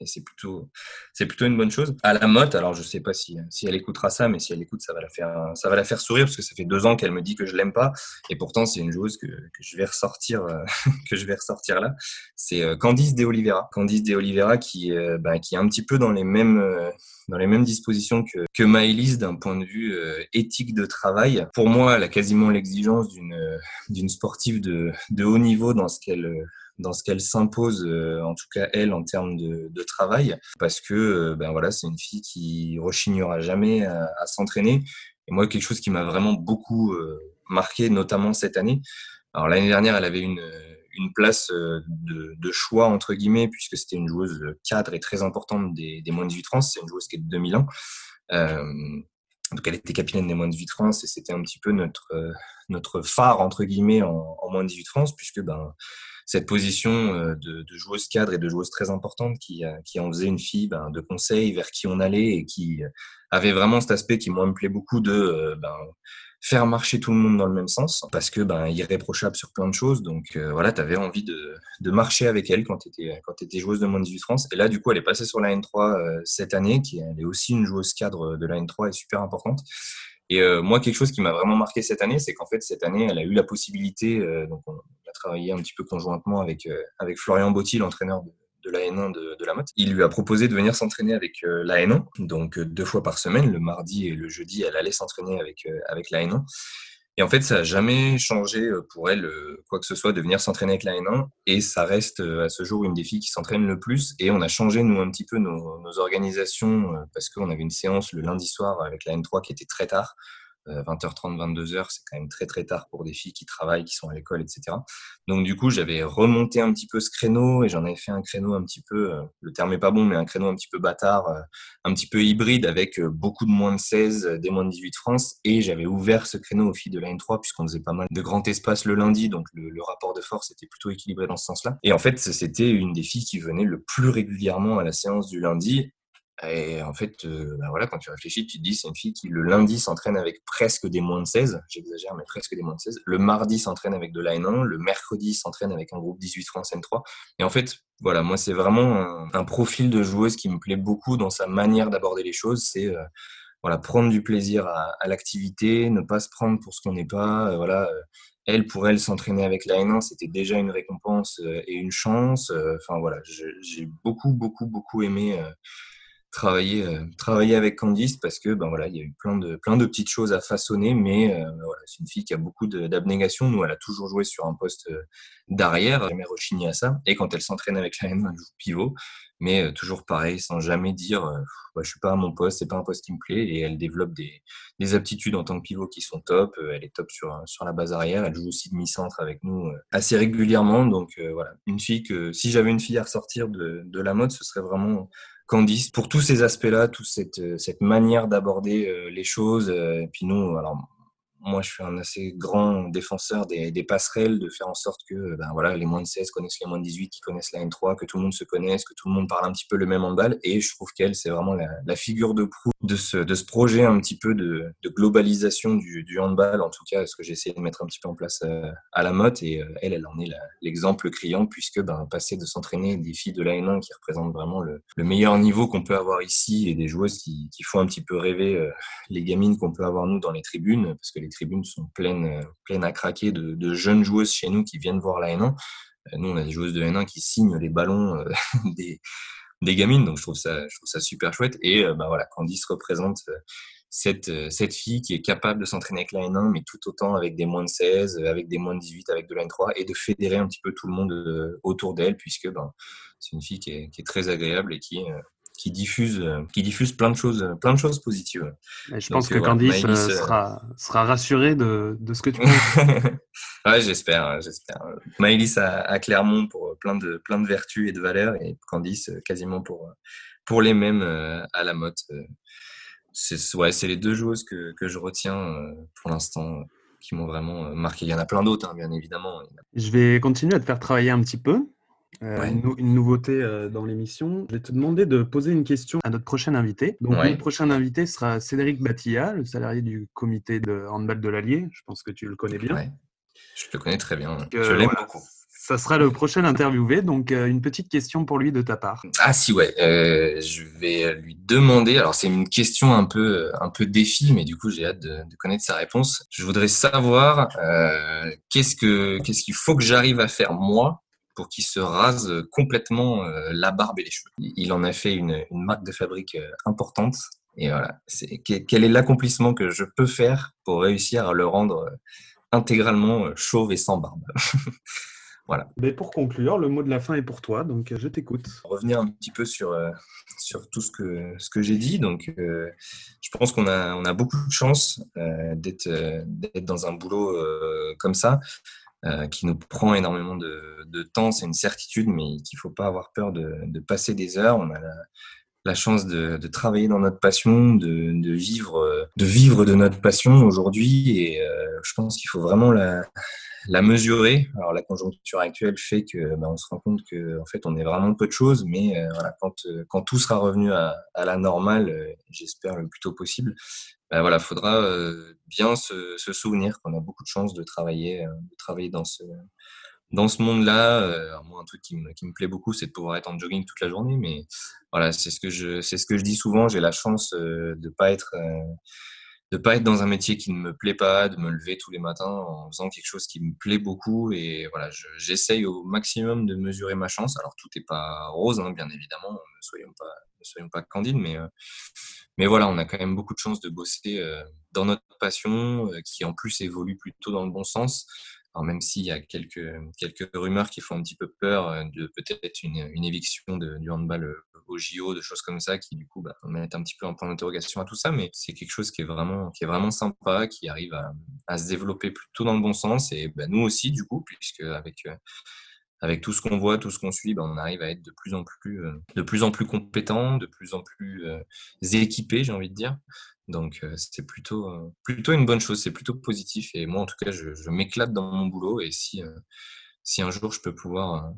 et c'est plutôt, plutôt une bonne chose. À la motte, alors je sais pas si, si elle écoutera ça, mais si elle écoute, ça va la faire, ça va la faire sourire parce que ça fait deux ans qu'elle me dit que je l'aime pas. Et pourtant, c'est une joueuse que, que je vais ressortir, euh, [LAUGHS] que je vais ressortir là. C'est euh, Candice de Oliveira. Candice de Oliveira qui, euh, bah, qui est un petit peu dans les mêmes, dans les mêmes dispositions que, que Maëlys d'un point de vue éthique de travail. Pour moi, elle a quasiment l'exigence d'une, d'une sportive de, de haut niveau dans ce qu'elle, dans ce qu'elle s'impose, euh, en tout cas elle, en termes de, de travail, parce que euh, ben voilà, c'est une fille qui rechignera jamais à, s'entraîner. Et moi, quelque chose qui m'a vraiment beaucoup euh, marqué, notamment cette année. Alors l'année dernière, elle avait une, une place de, de, choix entre guillemets, puisque c'était une joueuse cadre et très importante des, des moins de 18 France. C'est une joueuse qui est de 2001. Euh, donc elle était capitaine des moins de 18 France et c'était un petit peu notre notre phare entre guillemets en, moins de 18 France puisque ben cette position euh, de, de, joueuse cadre et de joueuse très importante qui, euh, qui en faisait une fille ben, de conseil vers qui on allait et qui avait vraiment cet aspect qui moi me plaît beaucoup de euh, ben, faire marcher tout le monde dans le même sens parce que ben irréprochable sur plein de choses. Donc euh, voilà tu avais envie de, de, marcher avec elle quand tu étais quand étais joueuse de moins de 18 France. Et là du coup elle est passée sur la N3 euh, cette année qui elle est aussi une joueuse cadre de la N3 et super importante. Et euh, moi, quelque chose qui m'a vraiment marqué cette année, c'est qu'en fait, cette année, elle a eu la possibilité, euh, donc on a travaillé un petit peu conjointement avec, avec Florian Botti, l'entraîneur de, de, la N1 de, de, la. Il lui a proposé de venir s'entraîner avec euh, la N1, donc deux fois par semaine, le mardi et le jeudi, elle allait s'entraîner avec, avec la N1. Et en fait, ça n'a jamais changé euh, pour elle euh, quoi que ce soit de venir s'entraîner avec la N1. Et ça reste euh, à ce jour une des filles qui s'entraîne le plus. Et on a changé, nous, un petit peu nos, nos organisations parce qu'on avait une séance le lundi soir avec la N3 qui était très tard. 20h30, 22h, c'est quand même très très tard pour des filles qui travaillent, qui sont à l'école, etc. Donc du coup, j'avais remonté un petit peu ce créneau et j'en avais fait un créneau un petit peu, euh, le terme est pas bon, mais un créneau un petit peu bâtard, euh, un petit peu hybride avec euh, beaucoup de moins de 16, des moins de 18 France. Et j'avais ouvert ce créneau aux filles de la N3 puisqu'on faisait pas mal de grand espace le lundi, donc le, le rapport de force était plutôt équilibré dans ce sens-là. Et en fait, c'était une des filles qui venait le plus régulièrement à la séance du lundi et en fait, euh, ben voilà, quand tu réfléchis, tu te dis c'est une fille qui le lundi s'entraîne avec presque des moins de 16, j'exagère, mais presque des moins de 16. Le mardi s'entraîne avec de la N1, le mercredi s'entraîne avec un groupe 18 France N3. Et en fait, voilà, moi c'est vraiment un, profil de joueuse qui me plaît beaucoup dans sa manière d'aborder les choses. C'est euh, voilà, prendre du plaisir à, l'activité, ne pas se prendre pour ce qu'on n'est pas. Euh, voilà, elle, pour elle, s'entraîner avec la N1, c'était déjà une récompense et une chance. Enfin voilà, j'ai beaucoup, beaucoup, beaucoup aimé travailler, euh, travailler avec Candice parce que ben voilà, il y a eu plein de, plein de petites choses à façonner, mais euh, voilà, c'est une fille qui a beaucoup d'abnégation. Nous, elle a toujours joué sur un poste euh, d'arrière, jamais rechigné à ça. Et quand elle s'entraîne avec la N, elle joue pivot, mais toujours pareil, sans jamais dire bah, je suis pas à mon poste, c'est pas un poste qui me plaît. Et elle développe des, des aptitudes en tant que pivot qui sont top. Elle est top sur, la base arrière. Elle joue aussi demi-centre avec nous assez régulièrement. Donc voilà, une fille que si j'avais une fille à ressortir de la mode, ce serait vraiment Candice pour tous ces aspects-là, toute cette, euh, cette manière d'aborder euh, les choses. Euh, et puis nous, alors moi, je suis un assez grand défenseur des, passerelles, de faire en sorte que ben, voilà, les moins de 16 connaissent les moins de 18, qui connaissent la N3, que tout le monde se connaisse, que tout le monde parle un petit peu le même handball. Et je trouve qu'elle, c'est vraiment la, figure de proue de ce, projet un petit peu de, globalisation du, handball, en tout cas, ce que j'ai essayé de mettre un petit peu en place euh, à la motte. Et euh, elle, elle en est l'exemple criant, puisque ben, passer de s'entraîner des filles de la N1 qui représentent vraiment le, le meilleur niveau qu'on peut avoir ici et des joueuses qui, qui font un petit peu rêver euh, les gamines qu'on peut avoir nous dans les tribunes, parce que les tribunes sont pleines, euh, pleines à craquer de, jeunes joueuses chez nous qui viennent voir la N1. Euh, nous, on a des joueuses de N1 qui signent les ballons euh, [LAUGHS] des, gamines, donc je trouve ça, super chouette. Et bah voilà, Candice représente cette, cette fille qui est capable de s'entraîner avec la N1, mais tout autant avec des moins de 16, avec des moins de 18, avec de la N3, et de fédérer un petit peu tout le monde autour d'elle, puisque ben, c'est une fille qui est, qui est, très agréable et qui, qui diffuse, euh, qui diffuse plein de choses, plein de choses positives. je pense que Candice euh, sera, sera rassurée de, de ce que tu penses. [LAUGHS] ouais, j'espère, j'espère. Maëlys à, à, Clermont pour plein de, plein de vertus et de valeurs et Candice euh, quasiment pour, pour les mêmes à la motte. C'est ouais, les deux joueuses que, que je retiens pour l'instant qui m'ont vraiment marqué. Il y en a plein d'autres, hein, bien évidemment. Je vais continuer à te faire travailler un petit peu. Euh, une, nouveauté euh, dans l'émission. Je vais te demander de poser une question à notre prochain invité. Donc, notre prochain invité sera Cédric Batilla, le salarié du comité de handball de l'Allier. Je pense que tu le connais bien. Je le connais très bien. je euh, l'aime beaucoup. Ça sera le prochain interviewé, donc une petite question pour lui de ta part. Ah si ouais, je vais lui demander. Alors c'est une question un peu un peu défi, mais du coup j'ai hâte de, de, connaître sa réponse. Je voudrais savoir qu'est-ce que qu'est-ce qu'il faut que j'arrive à faire moi pour qu'il se rase complètement euh, la barbe et les cheveux. Il en a fait une, marque de fabrique euh, importante. Et voilà, quel est l'accomplissement que je peux faire pour réussir à le rendre euh, intégralement chauve et sans barbe? [LAUGHS] Voilà. Mais pour conclure, le mot de la fin est pour toi, donc je t'écoute. Revenir un petit peu sur, sur tout ce que, ce que j'ai dit. Donc, je pense qu'on a, on a beaucoup de chance d'être, d'être dans un boulot comme ça. Euh, qui nous prend énormément de, de temps, c'est une certitude, mais qu'il ne faut pas avoir peur de, de, passer des heures. On a la, la chance de, de, travailler dans notre passion, de, vivre, de vivre de notre passion aujourd'hui, et euh, je pense qu'il faut vraiment la, la mesurer. Alors la conjoncture actuelle fait que ben, on se rend compte que en fait on est vraiment peu de choses, mais euh, voilà, quand, quand tout sera revenu à, à la normale, j'espère le plus tôt possible, ben voilà, faudra euh, bien se, se souvenir qu'on a beaucoup de chance de travailler, euh, de travailler dans ce dans ce monde-là. Euh, moi, un truc qui me, qui me plaît beaucoup, c'est de pouvoir être en jogging toute la journée. Mais voilà, c'est ce que je c'est ce que je dis souvent. J'ai la chance de pas être de pas être dans un métier qui ne me plaît pas, de me lever tous les matins en faisant quelque chose qui me plaît beaucoup. Et voilà, j'essaye au maximum de mesurer ma chance. Alors tout n'est pas rose, hein, bien évidemment. Ne soyons pas ne soyons pas candides, mais mais voilà, on a quand même beaucoup de chance de bosser euh, dans notre passion, euh, qui en plus évolue plutôt dans le bon sens. Alors même s'il y a quelques, quelques rumeurs qui font un petit peu peur euh, de peut-être une, une, éviction de, du handball au JO, de choses comme ça, qui du coup bah, mettent un petit peu un point d'interrogation à tout ça, mais c'est quelque chose qui est vraiment, qui est vraiment sympa, qui arrive à, se développer plutôt dans le bon sens, et bah, nous aussi du coup, puisque avec avec tout ce qu'on voit, tout ce qu'on suit, ben, on arrive à être de plus en plus, euh, de plus en plus compétent, de plus en plus euh, équipé, j'ai envie de dire. Donc euh, c'est plutôt, plutôt une bonne chose, c'est plutôt positif. Et moi, en tout cas, je, je m'éclate dans mon boulot. Et si, si un jour je peux pouvoir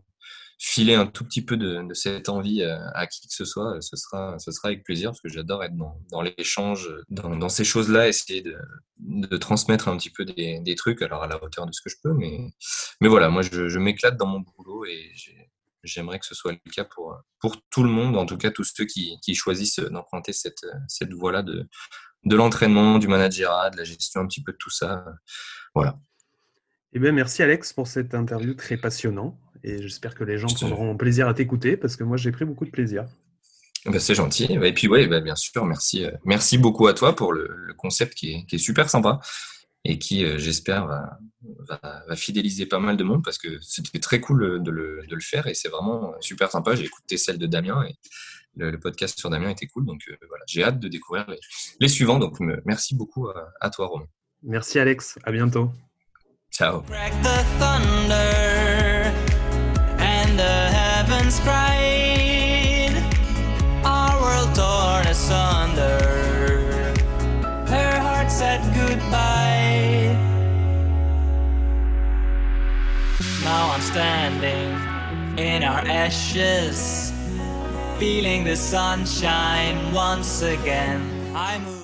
filer un tout petit peu de, cette envie à qui que ce soit, ce sera, ce sera avec plaisir parce que j'adore être dans, dans l'échange, dans, dans, ces choses-là, essayer de, de, transmettre un petit peu des, des, trucs, alors à la hauteur de ce que je peux. Mais, mais voilà, moi je, m'éclate dans mon boulot et j'aimerais que ce soit le cas pour, pour tout le monde, en tout cas tous ceux qui, qui choisissent d'emprunter cette, cette voie-là de, de l'entraînement, du managerat, de la gestion un petit peu de tout ça. Voilà. Eh bien, merci Alex pour cette interview très passionnante et j'espère que les gens prendront plaisir à t'écouter parce que moi j'ai pris beaucoup de plaisir. Bah, c'est gentil. Et puis, oui, bah, bien sûr, merci, merci beaucoup à toi pour le, concept qui est, qui est, super sympa et qui, j'espère, va, va, fidéliser pas mal de monde parce que c'était très cool de le, de le faire et c'est vraiment super sympa. J'ai écouté celle de Damien et le, podcast sur Damien était cool. Donc voilà, j'ai hâte de découvrir les, suivants. Donc merci beaucoup à, à toi, Romain. Merci, Alex. À bientôt. Ciao. our world torn asunder. Her heart said goodbye. Now I'm standing in our ashes, feeling the sunshine once again. I move.